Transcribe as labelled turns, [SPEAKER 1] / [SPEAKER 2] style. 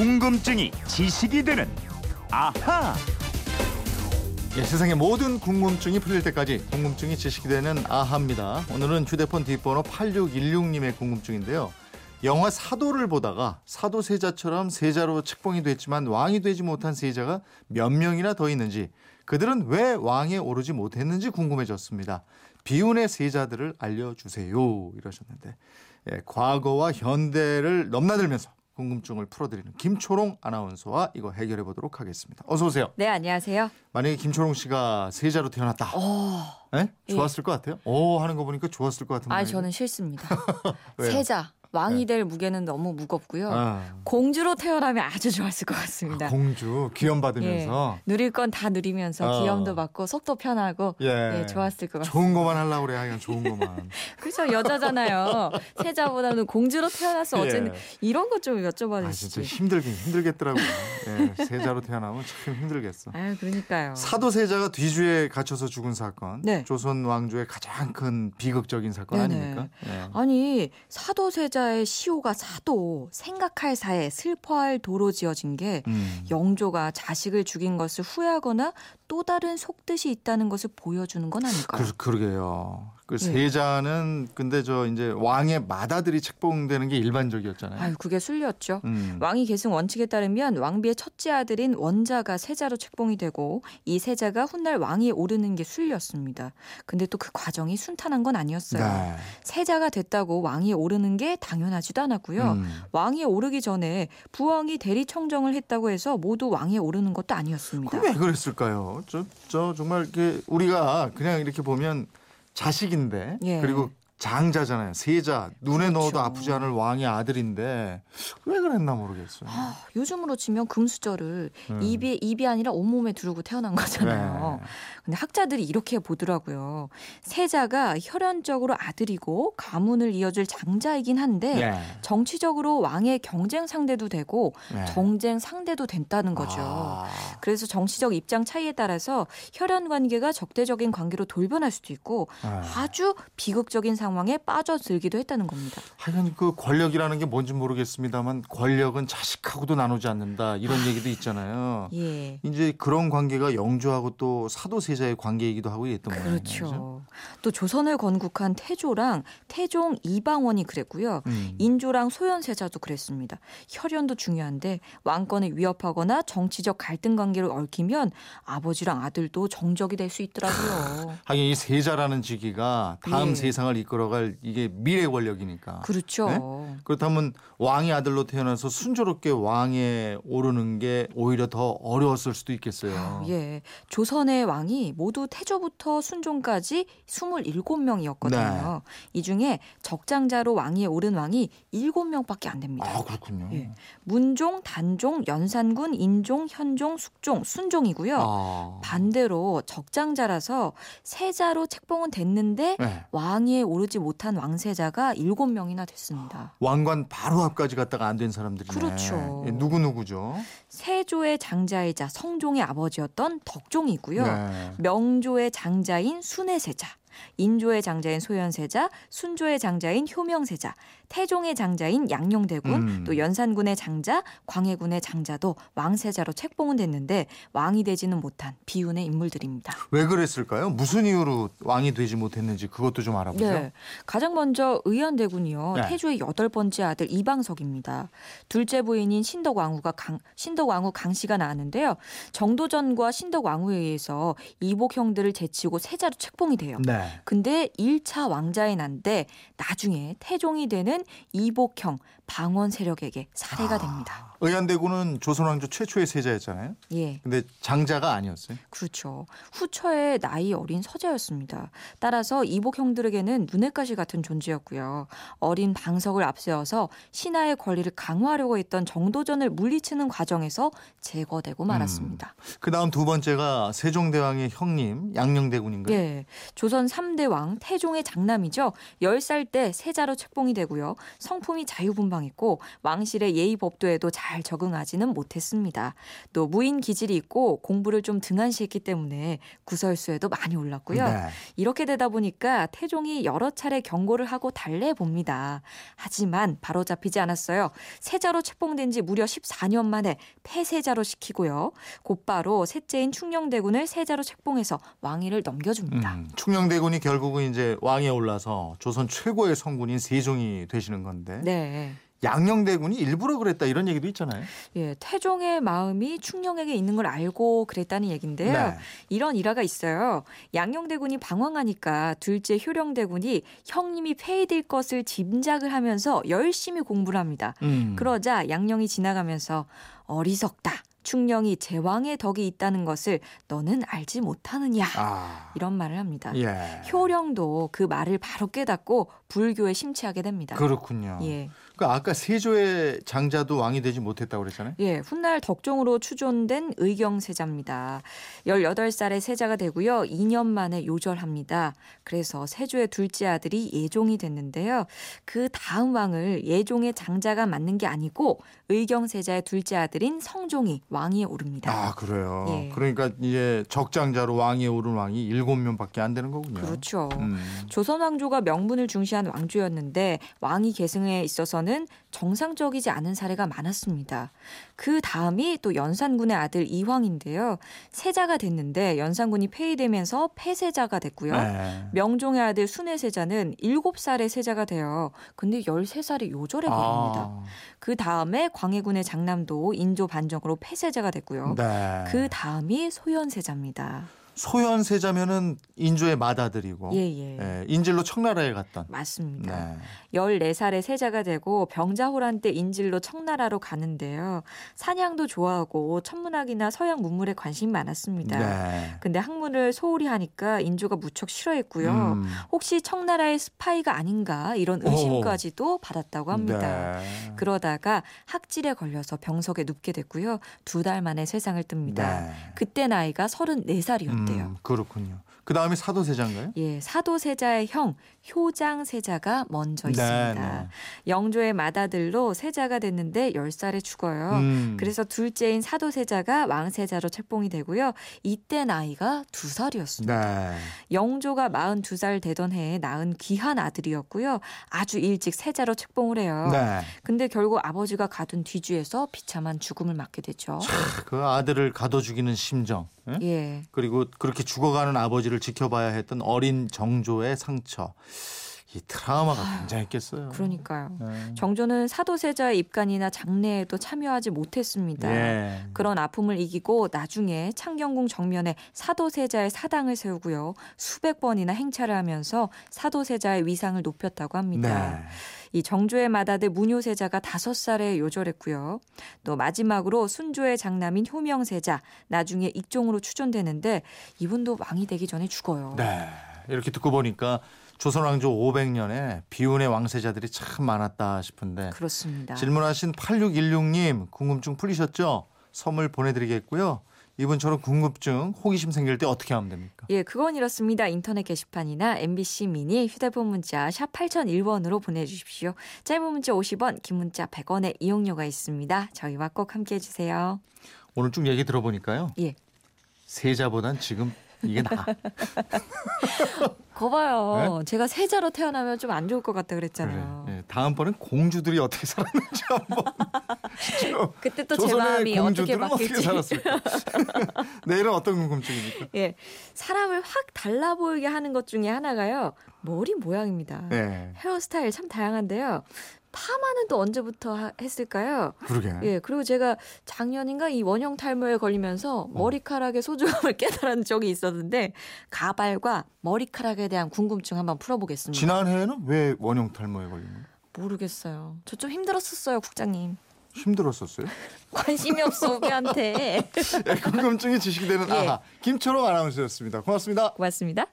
[SPEAKER 1] 궁금증이 지식이 되는 아하.
[SPEAKER 2] 예, 세상의 모든 궁금증이 풀릴 때까지 궁금증이 지식이 되는 아하입니다. 오늘은 휴대폰 뒷번호 8616님의 궁금증인데요. 영화 사도를 보다가 사도 세자처럼 세자로 책봉이 됐지만 왕이 되지 못한 세자가 몇 명이나 더 있는지 그들은 왜 왕에 오르지 못했는지 궁금해졌습니다. 비운의 세자들을 알려주세요 이러셨는데 예, 과거와 현대를 넘나들면서 궁금증을 풀어드리는 김초롱 아나운서와 이거 해결해 보도록 하겠습니다. 어서 오세요.
[SPEAKER 3] 네, 안녕하세요.
[SPEAKER 2] 만약에 김초롱 씨가 세자로 태어났다.
[SPEAKER 3] 어,
[SPEAKER 2] 예?
[SPEAKER 3] 예.
[SPEAKER 2] 좋았을 것 같아요? 오 하는 거 보니까 좋았을 것 같은
[SPEAKER 3] 아. 저는 싫습니다. 세자, 왕이 될 무게는 너무 무겁고요.
[SPEAKER 2] 아,
[SPEAKER 3] 공주로 태어나면 아주 좋았을 것 같습니다.
[SPEAKER 2] 공주 귀염 받으면서
[SPEAKER 3] 예, 누릴 건 다 누리면서
[SPEAKER 2] 어.
[SPEAKER 3] 기염도 받고 속도 편하고
[SPEAKER 2] 예,
[SPEAKER 3] 예, 좋았을 것 같습니다.
[SPEAKER 2] 좋은 것만 하려고 그래 그냥 좋은 것만.
[SPEAKER 3] 그렇죠, 여자잖아요. 세자보다는 공주로 태어나서 어쨌든
[SPEAKER 2] 예.
[SPEAKER 3] 이런 것 좀 여쭤봐
[SPEAKER 2] 아 진짜. 힘들긴 힘들겠더라고요. 예, 세자로 태어나면 참 힘들겠어.
[SPEAKER 3] 아유, 그러니까요.
[SPEAKER 2] 사도 세자가 뒤주에 갇혀서 죽은 사건,
[SPEAKER 3] 네.
[SPEAKER 2] 조선 왕조의 가장 큰 비극적인 사건
[SPEAKER 3] 네네.
[SPEAKER 2] 아닙니까? 예.
[SPEAKER 3] 아니 사도 세자 의 시호가 사도 생각할 사에 슬퍼할 도로 지어진 게
[SPEAKER 2] 음.
[SPEAKER 3] 영조가 자식을 죽인 것을 후회하거나 또 다른 속뜻이 있다는 것을 보여주는 건 아닐까요?
[SPEAKER 2] 그, 그러게요. 그
[SPEAKER 3] 예.
[SPEAKER 2] 세자는 근데 저 이제 왕의 맏아들이 책봉되는 게 일반적이었잖아요.
[SPEAKER 3] 아유 그게 순리였죠.
[SPEAKER 2] 음.
[SPEAKER 3] 왕위 계승 원칙에 따르면 왕비의 첫째 아들인 원자가 세자로 책봉이 되고 이 세자가 훗날 왕위에 오르는 게 순리였습니다. 근데 또 그 과정이 순탄한 건 아니었어요.
[SPEAKER 2] 네.
[SPEAKER 3] 세자가 됐다고 왕위에 오르는 게 당연하지도 않았고요.
[SPEAKER 2] 음.
[SPEAKER 3] 왕위에 오르기 전에 부왕이 대리 청정을 했다고 해서 모두 왕위에 오르는 것도 아니었습니다.
[SPEAKER 2] 그왜 그랬을까요? 저, 저 정말 이렇게 우리가 그냥 이렇게 보면 자식인데
[SPEAKER 3] 예.
[SPEAKER 2] 그리고 장자잖아요. 세자 눈에
[SPEAKER 3] 그렇죠.
[SPEAKER 2] 넣어도 아프지 않을 왕의 아들인데 왜 그랬나 모르겠어요.
[SPEAKER 3] 아, 요즘으로 치면 금수저를
[SPEAKER 2] 음.
[SPEAKER 3] 입에 입이 아니라 온몸에 두르고 태어난 거잖아요.
[SPEAKER 2] 네.
[SPEAKER 3] 근데 학자들이 이렇게 보더라고요. 세자가 혈연적으로 아들이고 가문을 이어줄 장자이긴 한데
[SPEAKER 2] 예.
[SPEAKER 3] 정치적으로 왕의 경쟁 상대도 되고
[SPEAKER 2] 예.
[SPEAKER 3] 정쟁 상대도 된다는 거죠.
[SPEAKER 2] 아,
[SPEAKER 3] 그래서 정치적 입장 차이에 따라서 혈연 관계가 적대적인 관계로 돌변할 수도 있고
[SPEAKER 2] 아.
[SPEAKER 3] 아주 비극적인 상황 에 빠져들기도 했다는 겁니다.
[SPEAKER 2] 하여간 그 권력이라는 게 뭔지 모르겠습니다만 권력은 자식하고도 나누지 않는다 이런 얘기도 있잖아요.
[SPEAKER 3] 예.
[SPEAKER 2] 이제 그런 관계가 영조하고 또 사도세자의 관계이기도 하고 이랬던 모양이죠.
[SPEAKER 3] 그렇죠. 또 조선을 건국한 태조랑 태종 이방원이 그랬고요.
[SPEAKER 2] 음.
[SPEAKER 3] 인조랑 소현세자도 그랬습니다. 혈연도 중요한데 왕권을 위협하거나 정치적 갈등 관계를 얽히면 아버지랑 아들도 정적이 될 수 있더라고요.
[SPEAKER 2] 하긴 이 세자라는 직위가 다음
[SPEAKER 3] 예.
[SPEAKER 2] 세상을 이끌어 갈 이게 미래 권력이니까.
[SPEAKER 3] 그렇죠.
[SPEAKER 2] 네? 그렇다면 왕의 아들로 태어나서 순조롭게 왕에 오르는 게 오히려 더 어려웠을 수도 있겠어요.
[SPEAKER 3] 예. 조선의 왕이 모두 태조부터 순종까지 27명이었거든요. 이 중에 적장자로 왕위에 오른 왕이 7명밖에 안 됩니다.
[SPEAKER 2] 아 그렇군요.
[SPEAKER 3] 예. 문종, 단종, 연산군, 인종, 현종, 숙종, 순종이고요.
[SPEAKER 2] 아.
[SPEAKER 3] 반대로 적장자라서 세자로 책봉은 됐는데
[SPEAKER 2] 네.
[SPEAKER 3] 왕위에 오르지 못한 왕세자가 7명이나 됐습니다.
[SPEAKER 2] 왕관 바로 앞까지 갔다가 안 된 사람들이네.
[SPEAKER 3] 그렇죠.
[SPEAKER 2] 누구 누구죠?
[SPEAKER 3] 세조의 장자이자 성종의 아버지였던 덕종이고요.
[SPEAKER 2] 네.
[SPEAKER 3] 명조의 장자인 순혜세자, 인조의 장자인 소현세자, 순조의 장자인 효명세자, 태종의 장자인 양녕대군,
[SPEAKER 2] 음.
[SPEAKER 3] 또 연산군의 장자, 광해군의 장자도 왕세자로 책봉은 됐는데 왕이 되지는 못한 비운의 인물들입니다.
[SPEAKER 2] 왜 그랬을까요? 무슨 이유로 왕이 되지 못했는지 그것도 좀 알아보죠.
[SPEAKER 3] 네. 가장 먼저 의연대군이요.
[SPEAKER 2] 네.
[SPEAKER 3] 태조의 여덟 번째 아들 이방석입니다. 둘째 부인인 신덕 왕후가 강, 신덕 왕후 강씨가 나왔는데요. 정도전과 신덕 왕후에 의해서 이복 형들을 제치고 세자로 책봉이 돼요.
[SPEAKER 2] 네.
[SPEAKER 3] 근데 1차 왕자의 난데 나중에 태종이 되는 이복형 방원 세력에게 살해가 됩니다.
[SPEAKER 2] 의안대군은 조선 왕조 최초의 세자였잖아요.
[SPEAKER 3] 예.
[SPEAKER 2] 근데 장자가 아니었어요.
[SPEAKER 3] 그렇죠. 후처의 나이 어린 서자였습니다. 따라서 이복 형들에게는 눈엣 가시 같은 존재였고요. 어린 방석을 앞세워서 신하의 권리를 강화하려고 했던 정도전을 물리치는 과정에서 제거되고 말았습니다.
[SPEAKER 2] 그 다음 두 번째가 세종대왕의 형님 양녕대군인가요?
[SPEAKER 3] 예. 조선 삼대왕 태종의 장남이죠. 10살 때 세자로 책봉이 되고요. 성품이 자유분방 했고 왕실의 예의 법도에도 잘 적응하지는 못했습니다. 또 무인 기질이 있고 공부를 좀 등한시했기 때문에 구설수에도 많이 올랐고요.
[SPEAKER 2] 네.
[SPEAKER 3] 이렇게 되다 보니까 태종이 여러 차례 경고를 하고 달래 봅니다. 하지만 바로 잡히지 않았어요. 세자로 책봉된 지 무려 14년 만에 폐세자로 시키고요. 곧바로 셋째인 충녕대군을 세자로 책봉해서 왕위를 넘겨줍니다.
[SPEAKER 2] 음, 충녕대군이 결국은 이제 왕에 올라서 조선 최고의 성군인 세종이 되시는 건데
[SPEAKER 3] 네.
[SPEAKER 2] 양녕대군이 일부러 그랬다 이런 얘기도 있잖아요.
[SPEAKER 3] 예, 태종의 마음이 충녕에게 있는 걸 알고 그랬다는 얘긴데요.
[SPEAKER 2] 네.
[SPEAKER 3] 이런 일화가 있어요. 양녕대군이 방황하니까 둘째 효령대군이 형님이 폐위될 것을 짐작을 하면서 열심히 공부를 합니다.
[SPEAKER 2] 음.
[SPEAKER 3] 그러자 양녕이 지나가면서 어리석다. 충녕이 제왕의 덕이 있다는 것을 너는 알지 못하느냐.
[SPEAKER 2] 아.
[SPEAKER 3] 이런 말을 합니다.
[SPEAKER 2] 예.
[SPEAKER 3] 효령도 그 말을 바로 깨닫고 불교에 심취하게 됩니다.
[SPEAKER 2] 그렇군요.
[SPEAKER 3] 예.
[SPEAKER 2] 그 아까 세조의 장자도 왕이 되지 못했다고 그랬잖아요.
[SPEAKER 3] 예, 훗날 덕종으로 추존된 의경세자입니다. 18살에 세자가 되고요. 2년 만에 요절합니다. 그래서 세조의 둘째 아들이 예종이 됐는데요. 그 다음 왕을 예종의 장자가 맡는 게 아니고 의경세자의 둘째 아들인 성종이 왕위에 오릅니다.
[SPEAKER 2] 아 그래요.
[SPEAKER 3] 예.
[SPEAKER 2] 그러니까 이제 적장자로 왕위에 오른 왕이 일곱 명밖에 안 되는 거군요.
[SPEAKER 3] 그렇죠.
[SPEAKER 2] 음.
[SPEAKER 3] 조선 왕조가 명분을 중시한 왕조였는데 왕위 계승에 있어서는 정상적이지 않은 사례가 많았습니다. 그 다음이 또 연산군의 아들 이황인데요. 세자가 됐는데 연산군이 폐위되면서 폐세자가 됐고요.
[SPEAKER 2] 네.
[SPEAKER 3] 명종의 아들 순회세자는 7살에 세자가 돼요. 근데 13살에 요절해 버립니다.
[SPEAKER 2] 아,
[SPEAKER 3] 그 다음에 광해군의 장남도 인조 반정으로 폐세자가 됐고요.
[SPEAKER 2] 네.
[SPEAKER 3] 그 다음이 소현세자입니다.
[SPEAKER 2] 소현세자면은 인조의 맏아들이고
[SPEAKER 3] 예, 예.
[SPEAKER 2] 예, 인질로 청나라에 갔던.
[SPEAKER 3] 맞습니다.
[SPEAKER 2] 네.
[SPEAKER 3] 14살에 세자가 되고 병자호란 때 인질로 청나라로 가는데요. 사냥도 좋아하고 천문학이나 서양 문물에 관심이 많았습니다.
[SPEAKER 2] 네.
[SPEAKER 3] 근데 학문을 소홀히 하니까 인조가 무척 싫어했고요.
[SPEAKER 2] 음.
[SPEAKER 3] 혹시 청나라의 스파이가 아닌가 이런 의심까지도 받았다고 합니다.
[SPEAKER 2] 네.
[SPEAKER 3] 그러다가 학질에 걸려서 병석에 눕게 됐고요. 두 달 만에 세상을 뜹니다.
[SPEAKER 2] 네.
[SPEAKER 3] 그때 나이가 34살이었 대요.
[SPEAKER 2] 음, 그렇군요. 그 다음에 사도세자인가요?
[SPEAKER 3] 예, 사도세자의 형 효장세자가 먼저
[SPEAKER 2] 네,
[SPEAKER 3] 있습니다.
[SPEAKER 2] 네.
[SPEAKER 3] 영조의 맏아들로 세자가 됐는데 10살에 죽어요.
[SPEAKER 2] 음.
[SPEAKER 3] 그래서 둘째인 사도세자가 왕세자로 책봉이 되고요. 이때 나이가 두 살이었습니다.
[SPEAKER 2] 네.
[SPEAKER 3] 영조가 42살 되던 해에 낳은 귀한 아들이었고요. 아주 일찍 세자로 책봉을 해요.
[SPEAKER 2] 네.
[SPEAKER 3] 근데 결국 아버지가 가둔 뒤주에서 비참한 죽음을 맞게 되죠.
[SPEAKER 2] 그 아들을 가둬 죽이는 심정. 예?
[SPEAKER 3] 예.
[SPEAKER 2] 그리고 그렇게 죽어가는 아버지를 지켜봐야 했던 어린 정조의 상처. 이 트라우마가 굉장했겠어요.
[SPEAKER 3] 그러니까요.
[SPEAKER 2] 네.
[SPEAKER 3] 정조는 사도세자의 입간이나 장례에도 참여하지 못했습니다.
[SPEAKER 2] 예.
[SPEAKER 3] 그런 아픔을 이기고 나중에 창경궁 정면에 사도세자의 사당을 세우고요. 수백 번이나 행차를 하면서 사도세자의 위상을 높였다고 합니다.
[SPEAKER 2] 네.
[SPEAKER 3] 이 정조의 맏아들 문효세자가 다섯 살에 요절했고요. 또 마지막으로 순조의 장남인 효명세자 나중에 익종으로 추존되는데 이분도 왕이 되기 전에 죽어요.
[SPEAKER 2] 네. 이렇게 듣고 보니까 조선 왕조 500년에 비운의 왕세자들이 참 많았다 싶은데
[SPEAKER 3] 그렇습니다.
[SPEAKER 2] 질문하신 8616님 궁금증 풀리셨죠? 선물 보내드리겠고요. 이분처럼 궁금증, 호기심 생길 때 어떻게 하면 됩니까?
[SPEAKER 3] 예, 그건 이렇습니다. 인터넷 게시판이나 MBC 미니 휴대폰 문자 샵 8001번으로 보내주십시오. 짧은 문자 50원, 긴 문자 100원의 이용료가 있습니다. 저희와 꼭 함께해 주세요.
[SPEAKER 2] 오늘 쭉 얘기 들어보니까요.
[SPEAKER 3] 예.
[SPEAKER 2] 세자보단 지금 이게 나.
[SPEAKER 3] 거 봐요. 제가 세자로 태어나면 좀 안 좋을 것 같다
[SPEAKER 2] 그래.
[SPEAKER 3] 그랬잖아요.
[SPEAKER 2] 예, 다음번엔 공주들이 어떻게 살았는지 한번. 좀
[SPEAKER 3] 그때 또 제 마음이 어떻게
[SPEAKER 2] 공주들은 어떻게
[SPEAKER 3] 바뀔지.
[SPEAKER 2] 살았을까? 내일은 어떤 궁금증입니까?
[SPEAKER 3] 예, 사람을 확 달라 보이게 하는 것 중에 하나가요. 머리 모양입니다.
[SPEAKER 2] 네,
[SPEAKER 3] 헤어스타일 참 다양한데요. 파마는 또 언제부터 하- 했을까요?
[SPEAKER 2] 그러게.
[SPEAKER 3] 예, 그리고 제가 작년인가 이 원형 탈모에 걸리면서 머리카락의 소중함을 깨달은 적이 있었는데 가발과 머리카락에 대한 궁금증 한번 풀어보겠습니다.
[SPEAKER 2] 지난해에는 왜 원형 탈모에 걸린 거예요?
[SPEAKER 3] 모르겠어요. 저 좀 힘들었었어요, 국장님.
[SPEAKER 2] 힘들었었어요?
[SPEAKER 3] 관심이 없어 우리한테.
[SPEAKER 2] 예, 궁금증이 지식이 되는
[SPEAKER 3] 예.
[SPEAKER 2] 아하 김초롱 아나운서였습니다. 고맙습니다.
[SPEAKER 3] 고맙습니다.